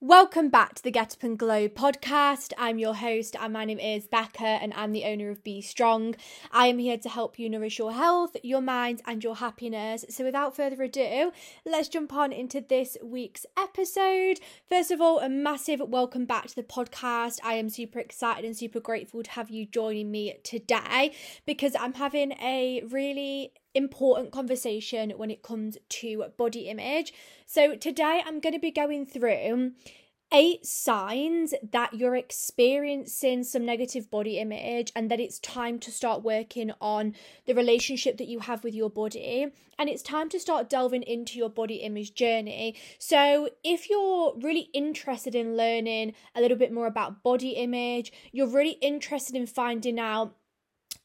Welcome back to the Get Up and Glow podcast. I'm your host, and my name is Becca, and I'm the owner of Be Strong. I am here to help you nourish your health, your mind, and your happiness. So, without further ado, let's jump on into this week's episode. First of all, a massive welcome back to the podcast. I am super excited and super grateful to have you joining me today because I'm having a really important conversation when it comes to body image. So, today I'm going to be going through eight signs that you're experiencing some negative body image and that it's time to start working on the relationship that you have with your body and it's time to start delving into your body image journey. So, if you're really interested in learning a little bit more about body image, you're really interested in finding out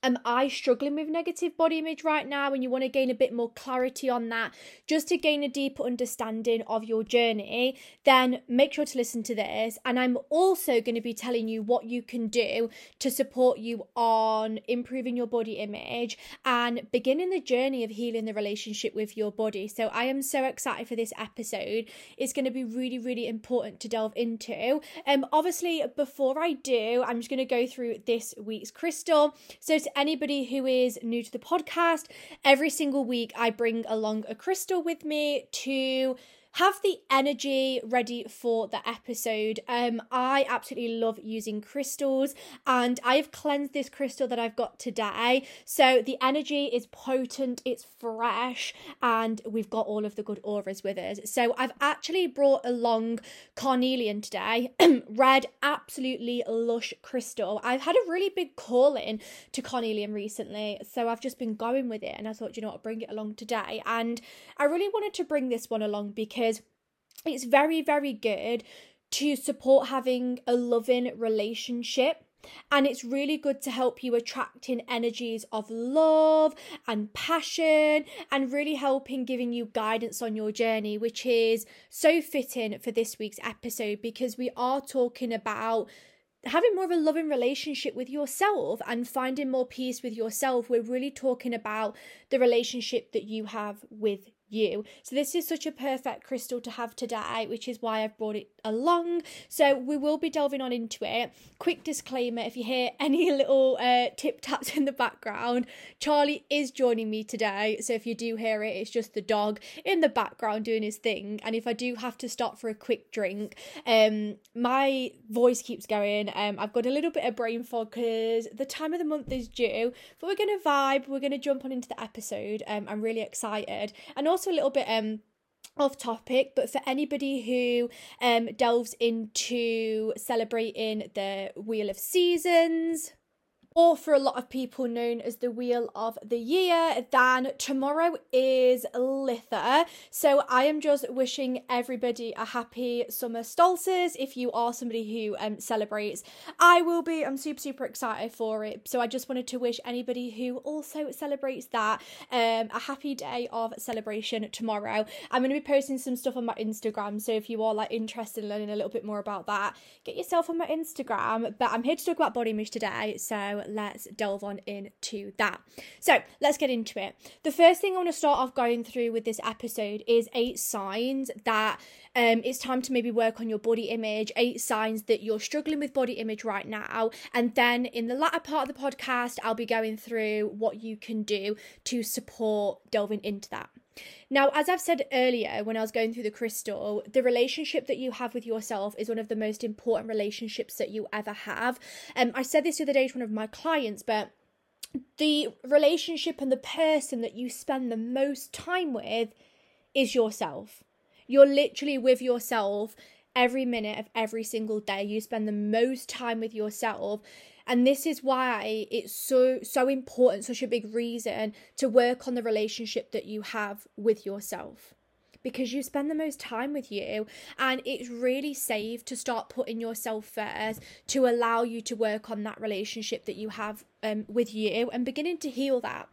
am I struggling with negative body image right now and you want to gain a bit more clarity on that just to gain a deeper understanding of your journey, then make sure to listen to this. And I'm also going to be telling you what you can do to support you on improving your body image and beginning the journey of healing the relationship with your body. So I am so excited for this episode. It's going to be really, really important to delve into. Um, obviously, before I do, I'm just going to go through this week's crystal. So to anybody who is new to the podcast, every single week I bring along a crystal with me to have the energy ready for the episode. Um, I absolutely love using crystals, and I have cleansed this crystal that I've got today. So the energy is potent, it's fresh, and we've got all of the good auras with us. So I've actually brought along carnelian today, red, absolutely lush crystal. I've had a really big call in to carnelian recently, so I've just been going with it, and I thought, you know what, I'll bring it along today. And I really wanted to bring this one along because because it's very, very good to support having a loving relationship. And it's really good to help you attract in energies of love and passion and really helping giving you guidance on your journey, which is so fitting for this week's episode because we are talking about having more of a loving relationship with yourself and finding more peace with yourself. We're really talking about the relationship that you have with you. So this is such a perfect crystal to have today, which is why I've brought it along. So we will be delving on into it. Quick disclaimer if you hear any little uh, tip taps in the background, Charlie is joining me today. So if you do hear it, it's just the dog in the background doing his thing. And if I do have to stop for a quick drink, um, my voice keeps going. Um, I've got a little bit of brain fog because the time of the month is due, but we're going to vibe. We're going to jump on into the episode. Um, I'm really excited. And also a little bit um off topic, but for anybody who um, delves into celebrating the Wheel of Seasons, or for a lot of people known as the Wheel of the Year, then tomorrow is Litha. So I am just wishing everybody a happy summer solstice if you are somebody who um, celebrates. I will be, I'm super, super excited for it. So I just wanted to wish anybody who also celebrates that um, a happy day of celebration tomorrow. I'm going to be posting some stuff on my Instagram. So if you are like interested in learning a little bit more about that, get yourself on my Instagram. But I'm here to talk about body image today. So let's delve on into that. So let's get into it. The first thing I want to start off going through with this episode is eight signs that um, it's time to maybe work on your body image, eight signs that you're struggling with body image right now. And then in the latter part of the podcast, I'll be going through what you can do to support delving into that. Now, as I've said earlier when I was going through the crystal, the relationship that you have with yourself is one of the most important relationships that you ever have. Um, I said this the other day to one of my clients, but the relationship and the person that you spend the most time with is yourself. You're literally with yourself every minute of every single day. You spend the most time with yourself and this is why it's so so important such a big reason to work on the relationship that you have with yourself because you spend the most time with you and it's really safe to start putting yourself first to allow you to work on that relationship that you have um, with you and beginning to heal that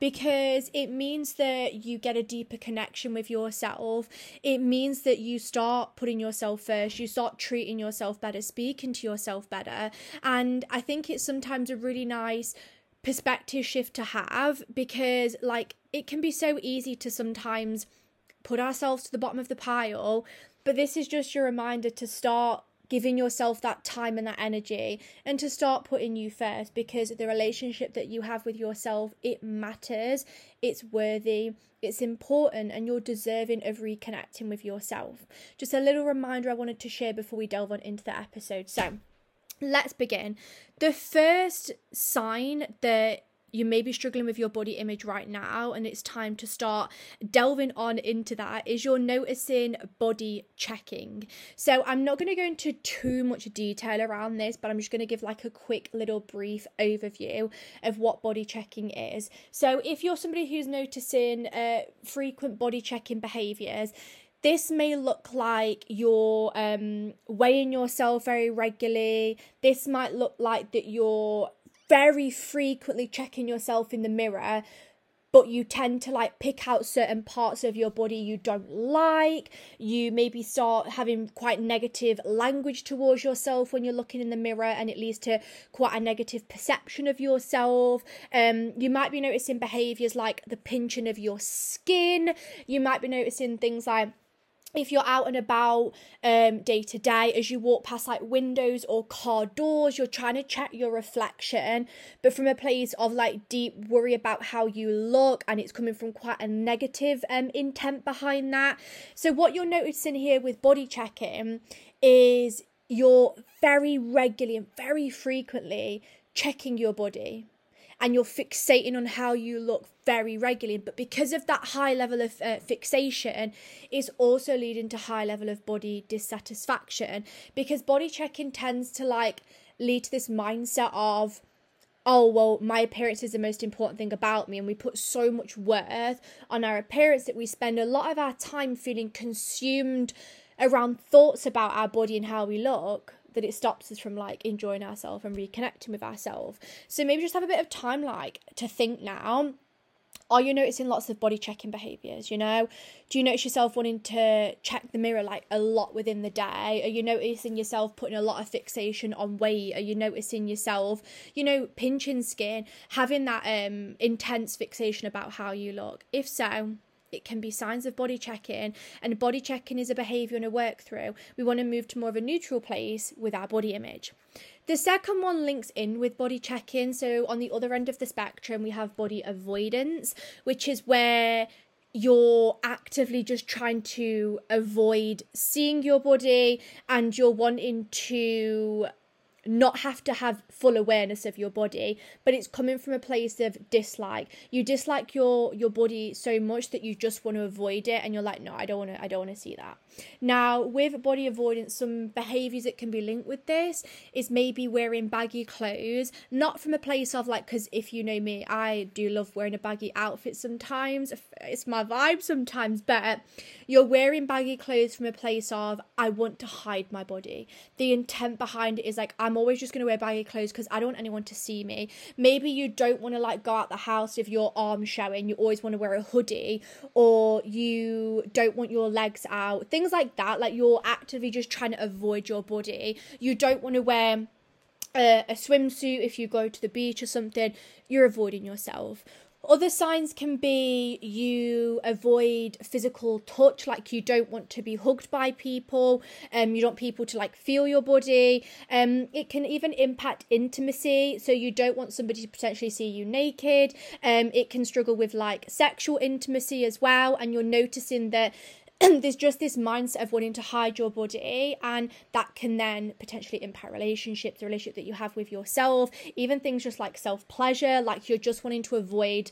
because it means that you get a deeper connection with yourself. It means that you start putting yourself first, you start treating yourself better, speaking to yourself better. And I think it's sometimes a really nice perspective shift to have because, like, it can be so easy to sometimes put ourselves to the bottom of the pile. But this is just your reminder to start giving yourself that time and that energy and to start putting you first because the relationship that you have with yourself it matters. It's worthy. It's important and you're deserving of reconnecting with yourself. Just a little reminder i wanted to share before we delve on into the episode. So let's begin. The first sign that you may be struggling with your body image right now and it's time to start delving on into that is you're noticing body checking so i'm not going to go into too much detail around this but i'm just going to give like a quick little brief overview of what body checking is so if you're somebody who's noticing uh, frequent body checking behaviors this may look like you're um, weighing yourself very regularly. This might look like that you're very frequently checking yourself in the mirror but you tend to like pick out certain parts of your body you don't like. You maybe start having quite negative language towards yourself when you're looking in the mirror, and it leads to quite a negative perception of yourself. Um, you might be noticing behaviors like the pinching of your skin. You might be noticing things like if you're out and about um, day to day as you walk past like windows or car doors you're trying to check your reflection. But from a place of like deep worry about how you look and it's coming from quite a negative um, intent behind that. So what you're noticing here with body checking is you're very regularly and very frequently checking your body and you're fixating on how you look very regularly. But because of that high level of uh, fixation is also leading to high level of body dissatisfaction. Because body checking tends to like lead to this mindset of oh well my appearance is the most important thing about me and we put so much worth on our appearance that we spend a lot of our time feeling consumed around thoughts about our body and how we look that it stops us from like enjoying ourselves and reconnecting with ourselves. So maybe just have a bit of time like to think now. Are you noticing lots of body checking behaviors? You know, do you notice yourself wanting to check the mirror like a lot within the day? Are you noticing yourself putting a lot of fixation on weight? Are you noticing yourself, you know, pinching skin, having that um intense fixation about how you look? If so, it can be signs of body checking, and body checking is a behavior and a work through. We want to move to more of a neutral place with our body image. The second one links in with body checking. So, on the other end of the spectrum, we have body avoidance, which is where you're actively just trying to avoid seeing your body and you're wanting to not have to have full awareness of your body but it's coming from a place of dislike. You dislike your your body so much that you just want to avoid it and you're like no i don't want to i don't want to see that. Now with body avoidance some behaviors that can be linked with this is maybe wearing baggy clothes not from a place of like because if you know me i do love wearing a baggy outfit sometimes it's my vibe sometimes but you're wearing baggy clothes from a place of i want to hide my body. The intent behind it is like i'm I'm always just going to wear baggy clothes because I don't want anyone to see me. Maybe you don't want to like go out the house if your arms showing. You always want to wear a hoodie or you don't want your legs out. Things like that. Like you're actively just trying to avoid your body. You don't want to wear a, a swimsuit if you go to the beach or something. You're avoiding yourself. Other signs can be you avoid physical touch, like you don't want to be hugged by people, um, you don't want people to like feel your body. Um, it can even impact intimacy, so you don't want somebody to potentially see you naked. Um, it can struggle with like sexual intimacy as well, and you're noticing that there's just this mindset of wanting to hide your body and that can then potentially impact relationships the relationship that you have with yourself even things just like self pleasure like you're just wanting to avoid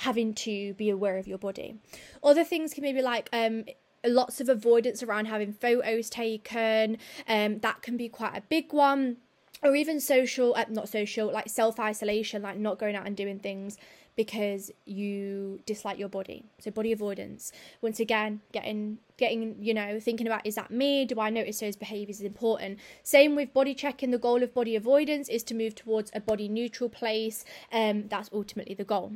having to be aware of your body. Other things can maybe like um lots of avoidance around having photos taken um that can be quite a big one or even social uh, not social like self isolation like not going out and doing things because you dislike your body. So body avoidance. Once again, getting getting, you know, thinking about is that me? Do I notice those behaviors is important? Same with body checking. The goal of body avoidance is to move towards a body neutral place. Um, that's ultimately the goal.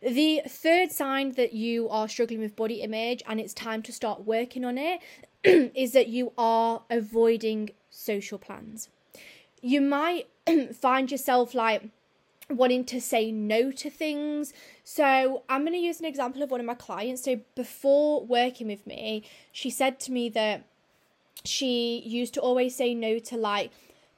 The third sign that you are struggling with body image and it's time to start working on it is that you are avoiding social plans. You might find yourself like wanting to say no to things. So, I'm going to use an example of one of my clients. So, before working with me, she said to me that she used to always say no to like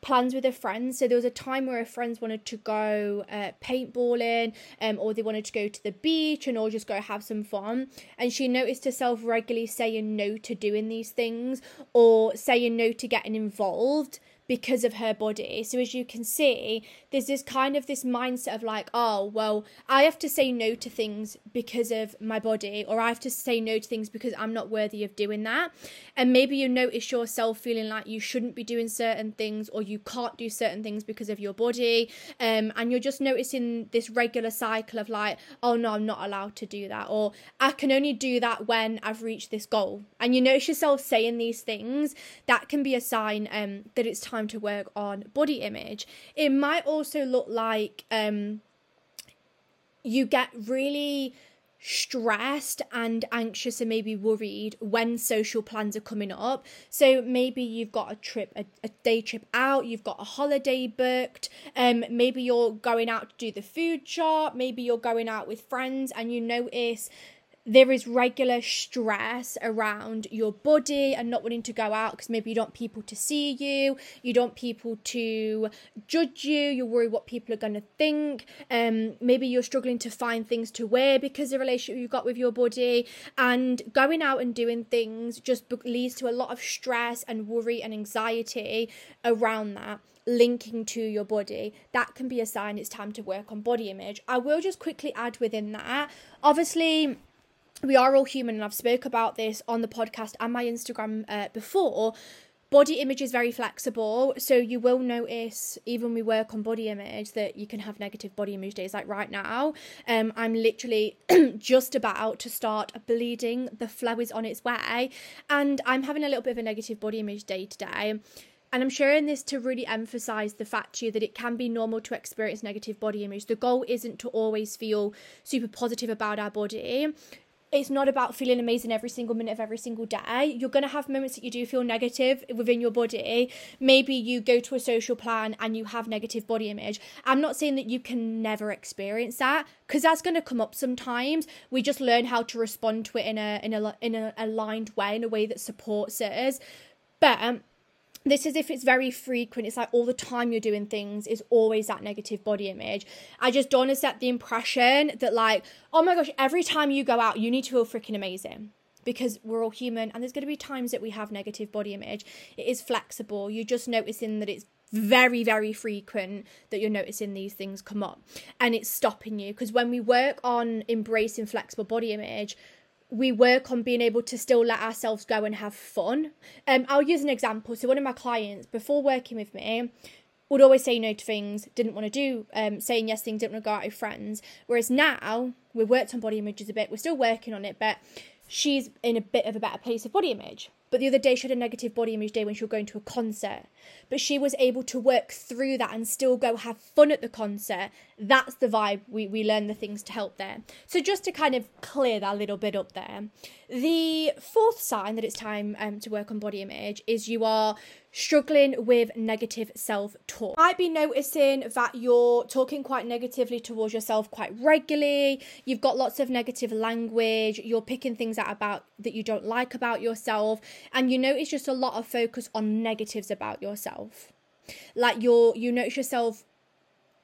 plans with her friends. So there was a time where her friends wanted to go uh, paintballing, um, or they wanted to go to the beach and or just go have some fun. And she noticed herself regularly saying no to doing these things or saying no to getting involved because of her body. So as you can see, there's this kind of this mindset of like, oh, well, I have to say no to things because of my body, or I have to say no to things because I'm not worthy of doing that. And maybe you notice yourself feeling like you shouldn't be doing certain things or you can't do certain things because of your body. Um, and you're just noticing this regular cycle of like, oh no, I'm not allowed to do that, or I can only do that when I've reached this goal. And you notice yourself saying these things, that can be a sign um that it's time time to work on body image. It might also look like um, you get really stressed and anxious and maybe worried when social plans are coming up. So maybe you've got a trip, a, a, day trip out, you've got a holiday booked, um, maybe you're going out to do the food shop, maybe you're going out with friends and you notice there is regular stress around your body and not wanting to go out because maybe you don't want people to see you, you don't want people to judge you, you're worried what people are going to think, um, maybe you're struggling to find things to wear because of the relationship you've got with your body, and going out and doing things just leads to a lot of stress and worry and anxiety around that linking to your body, that can be a sign it's time to work on body image. I will just quickly add within that, obviously we are all human and i've spoke about this on the podcast and my instagram uh, before. Body image is very flexible so you will notice even we work on body image that you can have negative body image days. Like right now um i'm literally just about to start bleeding. The flow is on its way and i'm having a little bit of a negative body image day today. And I'm sharing this to really emphasize the fact to you that it can be normal to experience negative body image. The goal isn't to always feel super positive about our body it's not about feeling amazing every single minute of every single day. You're going to have moments that you do feel negative within your body. Maybe you go to a social plan and you have negative body image. I'm not saying that you can never experience that because that's going to come up sometimes. We just learn how to respond to it in a in a in a aligned way, in a way that supports us. But um, this is if it's very frequent it's like all the time you're doing things is always that negative body image. I just don't accept the impression that like oh my gosh every time you go out you need to feel freaking amazing. Because we're all human and there's going to be times that we have negative body image. It is flexible. You're just noticing that it's very very frequent that you're noticing these things come up. And it's stopping you. Because when we work on embracing flexible body image we work on being able to still let ourselves go and have fun. Um, I'll use an example. So one of my clients, before working with me, would always say no to things, didn't want to do, um, saying yes things, didn't want to go out with friends. Whereas now we've worked on body images a bit, we're still working on it, but she's in a bit of a better place of body image. But the other day she had a negative body image day when she was going to a concert. But she was able to work through that and still go have fun at the concert. That's the vibe. We, we learn the things to help there. So just to kind of clear that little bit up there. The fourth sign that it's time um, to work on body image is you are struggling with negative self talk. Might be noticing that you're talking quite negatively towards yourself quite regularly. You've got lots of negative language. You're picking things out about that you don't like about yourself, and you notice just a lot of focus on negatives about yourself. Like you're you notice yourself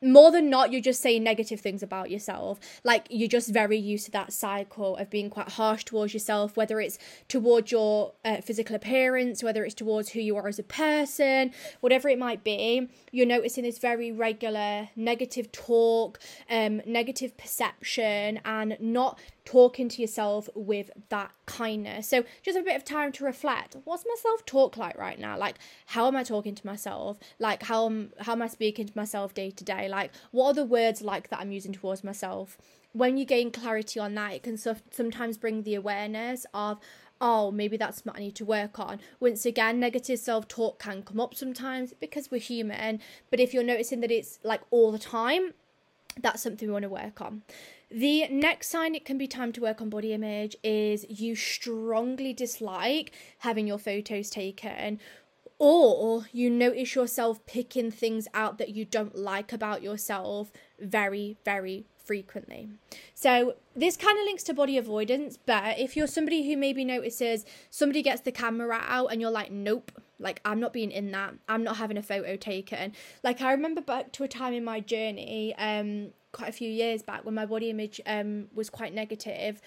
more than not you're just saying negative things about yourself like you're just very used to that cycle of being quite harsh towards yourself whether it's towards your uh, physical appearance whether it's towards who you are as a person whatever it might be you're noticing this very regular negative talk um negative perception and not talking to yourself with that kindness. So just a bit of time to reflect. What's my self talk like right now? Like how am I talking to myself? Like how am how am I speaking to myself day to day? Like what are the words like that I'm using towards myself? When you gain clarity on that, it can sometimes bring the awareness of oh, maybe that's what I need to work on. Once again, negative self talk can come up sometimes because we're human, but if you're noticing that it's like all the time, that's something we want to work on. The next sign it can be time to work on body image is you strongly dislike having your photos taken or you notice yourself picking things out that you don't like about yourself very, very frequently. So, this kind of links to body avoidance, but if you're somebody who maybe notices somebody gets the camera out and you're like, nope, like I'm not being in that, I'm not having a photo taken. Like, I remember back to a time in my journey, um, quite a few years back when my body image um was quite negative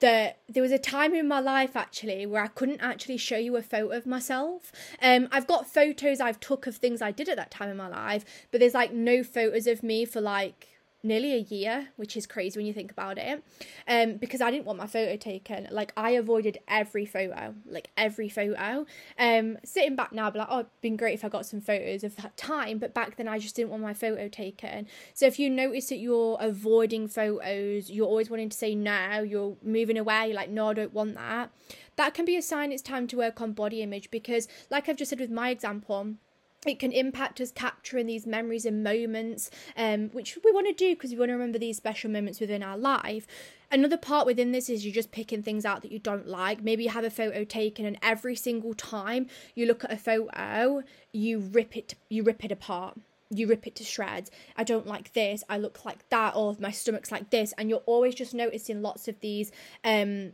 that there was a time in my life actually where I couldn't actually show you a photo of myself. Um, I've got photos I've took of things I did at that time in my life, but there's like no photos of me for like nearly a year, which is crazy when you think about it. Um, because I didn't want my photo taken. Like I avoided every photo, like every photo. Um, sitting back now, I'd be like, oh, it'd been great if I got some photos of that time. But back then, I just didn't want my photo taken. So if you notice that you're avoiding photos, you're always wanting to say no, you're moving away, you're like, no, I don't want that. That can be a sign it's time to work on body image because, like I've just said with my example it can impact us capturing these memories and moments, um, which we want to do because we want to remember these special moments within our life. Another part within this is you're just picking things out that you don't like. Maybe you have a photo taken, and every single time you look at a photo, you rip it, you rip it apart you rip it to shreds. I don't like this. I look like that, or my stomach's like this, and you're always just noticing lots of these um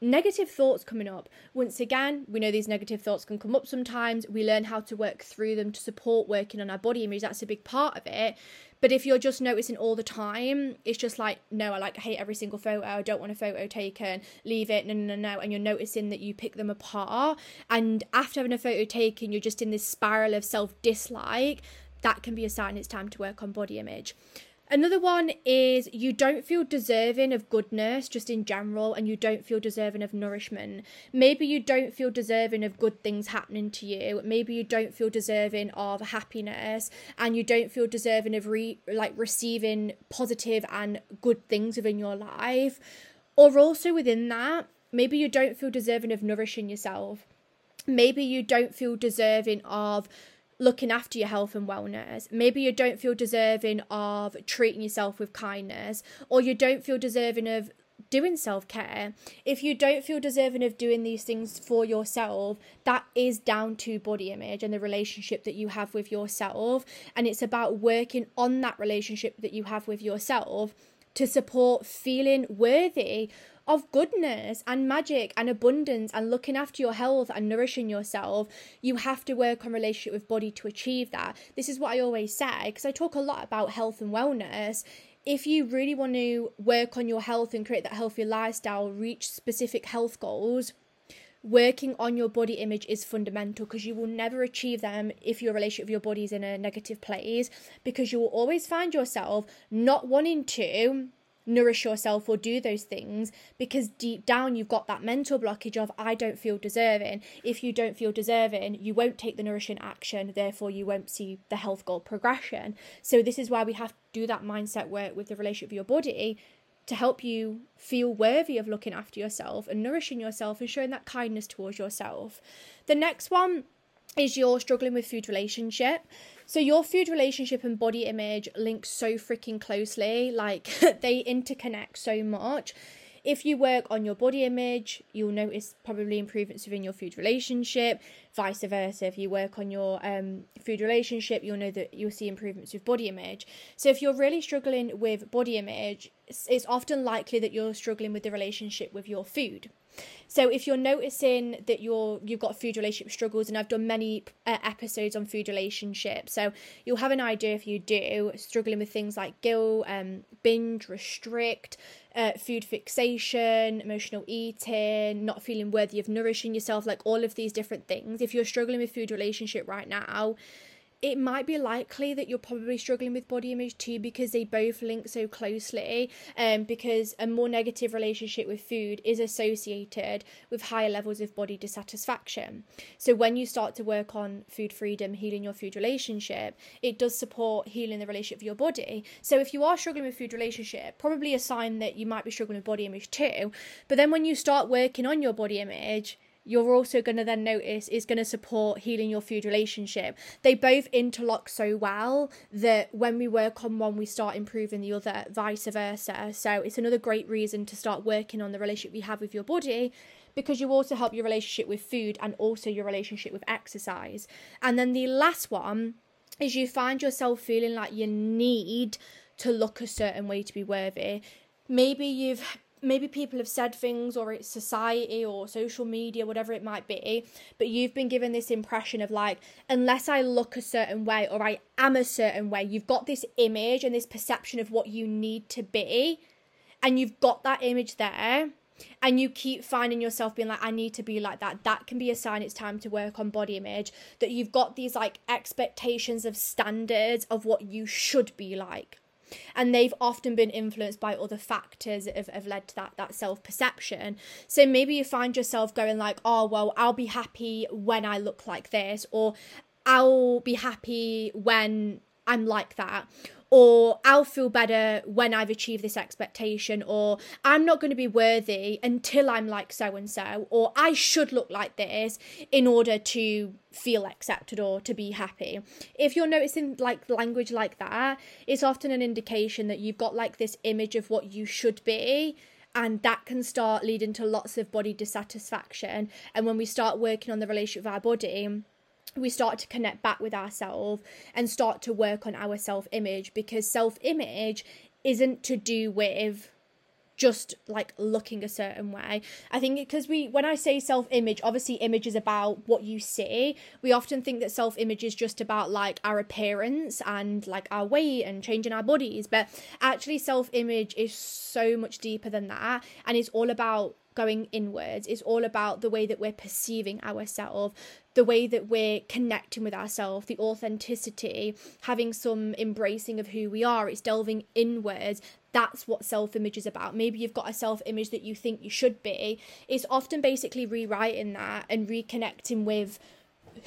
negative thoughts coming up. Once again, we know these negative thoughts can come up sometimes. We learn how to work through them to support working on our body image. That's a big part of it. But if you're just noticing all the time, it's just like, no, I like I hate every single photo. I don't want a photo taken. Leave it. No, no, no, no. And you're noticing that you pick them apart. And after having a photo taken, you're just in this spiral of self dislike. That can be a sign it's time to work on body image. Another one is you don't feel deserving of goodness just in general, and you don't feel deserving of nourishment. Maybe you don't feel deserving of good things happening to you. Maybe you don't feel deserving of happiness, and you don't feel deserving of re- like receiving positive and good things within your life. Or also within that, maybe you don't feel deserving of nourishing yourself. Maybe you don't feel deserving of looking after your health and wellness. Maybe you don't feel deserving of treating yourself with kindness, or you don't feel deserving of doing self care. If you don't feel deserving of doing these things for yourself, that is down to body image and the relationship that you have with yourself. And it's about working on that relationship that you have with yourself to support feeling worthy of goodness and magic and abundance and looking after your health and nourishing yourself, you have to work on relationship with body to achieve that. This is what I always say because I talk a lot about health and wellness if you really want to work on your health and create that healthy lifestyle, reach specific health goals, working on your body image is fundamental because you will never achieve them if your relationship with your body is in a negative place because you will always find yourself not wanting to nourish yourself or do those things because deep down you've got that mental blockage of I don't feel deserving. If you don't feel deserving, you won't take the nourishing action, therefore you won't see the health goal progression. So this is why we have to do that mindset work with the relationship of your body to help you feel worthy of looking after yourself and nourishing yourself and showing that kindness towards yourself. The next one is you're struggling with food relationship. So your food relationship and body image link so freaking closely, like they interconnect so much. If you work on your body image, you'll notice probably improvements within your food relationship. Vice versa, if you work on your um, food relationship, you'll know that you'll see improvements with body image. So if you're really struggling with body image, it's, it's often likely that you're struggling with the relationship with your food. So if you're noticing that you're you've got food relationship struggles, and I've done many uh, episodes on food relationships, so you'll have an idea if you do struggling with things like guilt, um, binge, restrict, uh, food fixation, emotional eating, not feeling worthy of nourishing yourself, like all of these different things. If you're struggling with food relationship right now, it might be likely that you're probably struggling with body image too because they both link so closely um because a more negative relationship with food is associated with higher levels of body dissatisfaction. So when you start to work on food freedom healing your food relationship it does support healing the relationship of your body. So if you are struggling with food relationship probably a sign that you might be struggling with body image too. But then when you start working on your body image you're also going to then notice is going to support healing your food relationship. They both interlock so well that when we work on one, we start improving the other, vice versa. So it's another great reason to start working on the relationship you have with your body because you also help your relationship with food and also your relationship with exercise. And then the last one is you find yourself feeling like you need to look a certain way to be worthy. Maybe you've maybe people have said things or it's society or social media whatever it might be but you've been given this impression of like unless i look a certain way or i am a certain way you've got this image and this perception of what you need to be and you've got that image there and you keep finding yourself being like i need to be like that. That can be a sign it's time to work on body image that you've got these like expectations of standards of what you should be like and they've often been influenced by other factors that have, have led to that that self-perception. So maybe you find yourself going like oh well i'll be happy when i look like this or i'll be happy when i'm like that or I'll feel better when I've achieved this expectation, or I'm not going to be worthy until I'm like so and so, or I should look like this in order to feel accepted or to be happy. If you're noticing like language like that, it's often an indication that you've got like this image of what you should be and that can start leading to lots of body dissatisfaction and when we start working on the relationship with our body we start to connect back with ourselves and start to work on our self image because self image isn't to do with just like looking a certain way. I think because we, when I say self image, obviously image is about what you see. We often think that self image is just about like our appearance and like our weight and changing our bodies, but actually, self image is so much deeper than that, and it's all about going inwards. is all about the way that we're perceiving ourselves, the way that we're connecting with ourselves, the authenticity, having some embracing of who we are. It's delving inwards. That's what self image is about. Maybe you've got a self image that you think you should be. It's often basically rewriting that and reconnecting with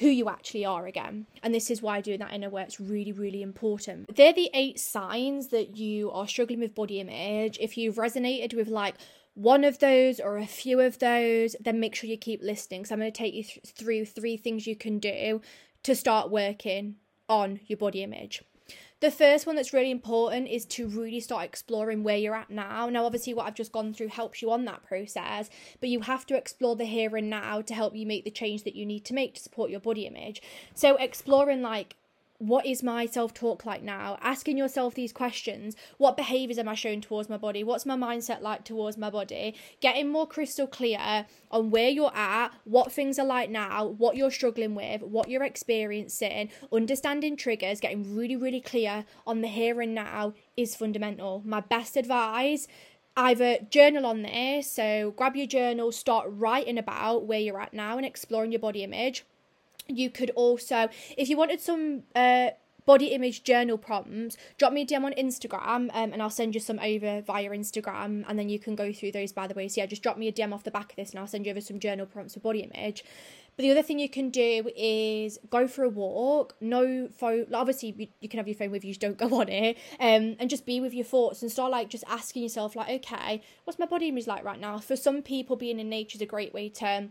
who you actually are again. And this is why doing that inner work's really, really important. They're the eight signs that you are struggling with body image. If you've resonated with like one of those or a few of those, then make sure you keep listening. So I'm going to take you th- through three things you can do to start working on your body image. The first one that's really important is to really start exploring where you're at now. Now, obviously, what I've just gone through helps you on that process, but you have to explore the here and now to help you make the change that you need to make to support your body image. So, exploring like what is my self talk like now? Asking yourself these questions what behaviors am I showing towards my body? What's my mindset like towards my body? Getting more crystal clear on where you're at, what things are like now, what you're struggling with, what you're experiencing, understanding triggers, getting really, really clear on the here and now is fundamental. My best advice either journal on this, so grab your journal, start writing about where you're at now and exploring your body image you could also, if you wanted some uh, body image journal prompts, drop me a DM on Instagram um, and I'll send you some over via Instagram and then you can go through those by the way. So yeah, just drop me a DM off the back of this and I'll send you over some journal prompts for body image. But the other thing you can do is go for a walk. No phone. Obviously, you can have your phone with you. Just don't go on it. Um, and just be with your thoughts and start like just asking yourself like, okay, what's my body image like right now? For some people, being in nature is a great way to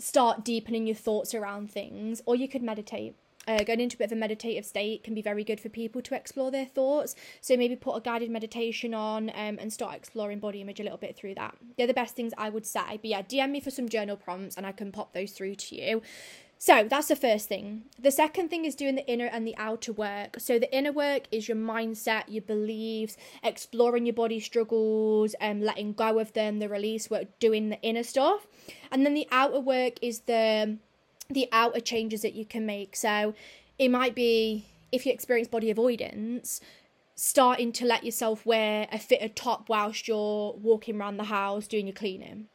start deepening your thoughts around things, or you could meditate. Uh, going into a bit of a meditative state can be very good for people to explore their thoughts. So maybe put a guided meditation on um, and start exploring body image a little bit through that. They're the best things I would say. But yeah, DM me for some journal prompts and I can pop those through to you. So that's the first thing. The second thing is doing the inner and the outer work. So the inner work is your mindset, your beliefs, exploring your body struggles, and um, letting go of them, the release work, doing the inner stuff. And then the outer work is the the outer changes that you can make. So it might be if you experience body avoidance, starting to let yourself wear a fitted top whilst you're walking around the house doing your cleaning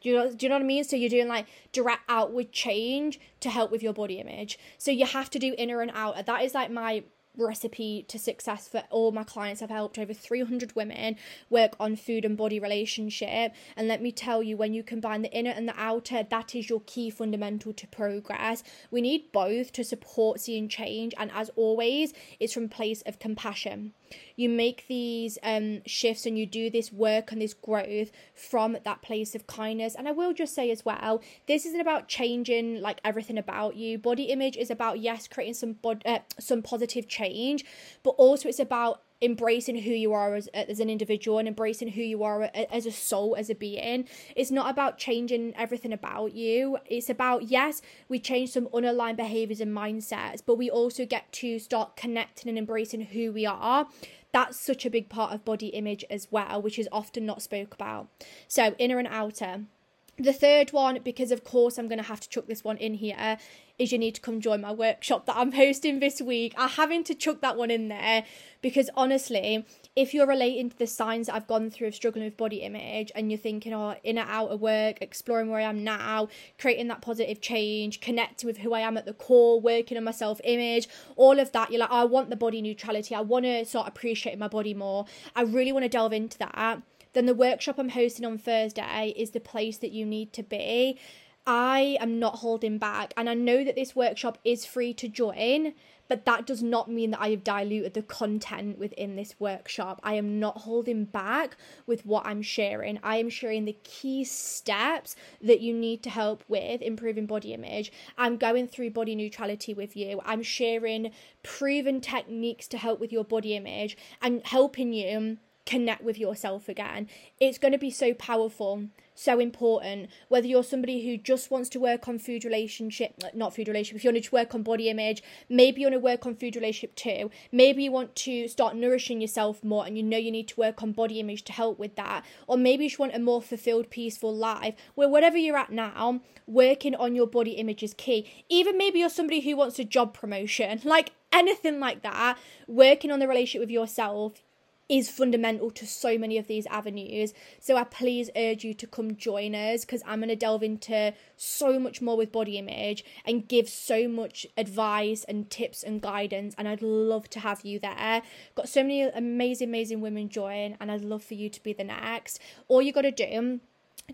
do you know, do you know what I mean? So you're doing like direct outward change to help with your body image. So you have to do inner and outer. That is like my recipe to success for all my clients. I've helped over 300 women work on food and body relationship. And let me tell you, when you combine the inner and the outer, that is your key fundamental to progress. We need both to support seeing change. And as always, it's from place of compassion. You make these um shifts and you do this work and this growth from that place of kindness. And i will just say as well this isn't about changing like everything about you. Body image is about yes creating some bod- uh, some positive change but also it's about embracing who you are as, as an individual and embracing who you are as a soul as a being. It's not about changing everything about you. It's about yes we change some unaligned behaviors and mindsets but we also get to start connecting and embracing who we are. That's such a big part of body image as well which is often not spoke about. So inner and outer. The third one, because of course I'm going to have to chuck this one in here, is you need to come join my workshop that I'm hosting this week. I'm having to chuck that one in there because honestly, if you're relating to the signs that I've gone through of struggling with body image and you're thinking, oh, in and out of work, exploring where I am now, creating that positive change, connecting with who I am at the core, working on my self image, all of that, you're like, oh, I want the body neutrality. I want to start appreciating my body more. I really want to delve into that then the workshop I'm hosting on Thursday is the place that you need to be. I am not holding back, and I know that this workshop is free to join, but that does not mean that I have diluted the content within this workshop. I am not holding back with what I'm sharing. I am sharing the key steps that you need to help with improving body image. I'm going through body neutrality with you. I'm sharing proven techniques to help with your body image and helping you connect with yourself again. It's going to be so powerful, so important. Whether you're somebody who just wants to work on food relationship, not food relationship, if you want to work on body image, maybe you want to work on food relationship too. Maybe you want to start nourishing yourself more and you know you need to work on body image to help with that. Or maybe you just want a more fulfilled, peaceful life. Where whatever you're at now, working on your body image is key. Even maybe you're somebody who wants a job promotion, like anything like that, working on the relationship with yourself is fundamental to so many of these avenues. So I please urge you to come join us because I'm going to delve into so much more with body image and give so much advice and tips and guidance. And I'd love to have you there. Got so many amazing, amazing women join, and I'd love for you to be the next. All you got to do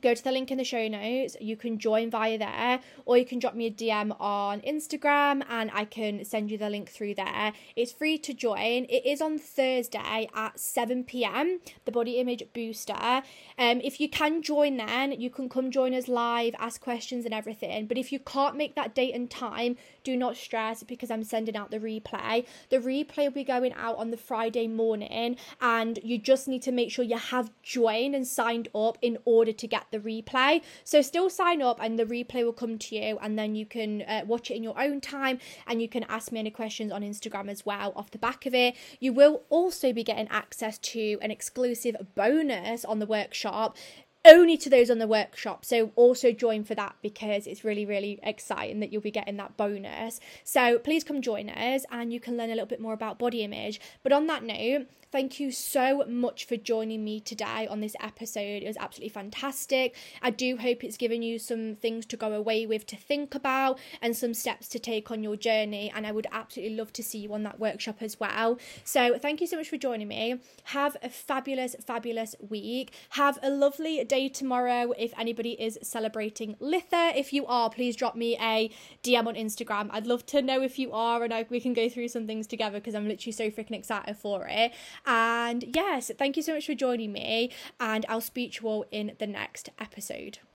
go to the link in the show notes. You can join via there, or you can drop me a DM on Instagram and I can send you the link through there. It's free to join. It is on Thursday at 7 pm, the body image booster. Um, if you can join then, you can come join us live, ask questions and everything. But if you can't make that date and time, do not stress because I'm sending out the replay. The replay will be going out on the Friday morning, and you just need to make sure you have joined and signed up in order to get the replay. So still sign up, and the replay will come to you, and then you can uh, watch it in your own time, and you can ask me any questions on Instagram as well off the back of it. You will also be getting access to an exclusive bonus on the workshop only to those on the workshop. So also join for that because it's really, really exciting that you'll be getting that bonus. So please come join us and you can learn a little bit more about body image. But on that note, Thank you so much for joining me today on this episode. It was absolutely fantastic. I do hope it's given you some things to go away with to think about and some steps to take on your journey. And I would absolutely love to see you on that workshop as well. So thank you so much for joining me. Have a fabulous, fabulous week. Have a lovely day tomorrow if anybody is celebrating Litha. If you are, please drop me a DM on Instagram. I'd love to know if you are and I, we can go through some things together because I'm literally so freaking excited for it. And yes, thank you so much for joining me, and I'll speak to you all in the next episode.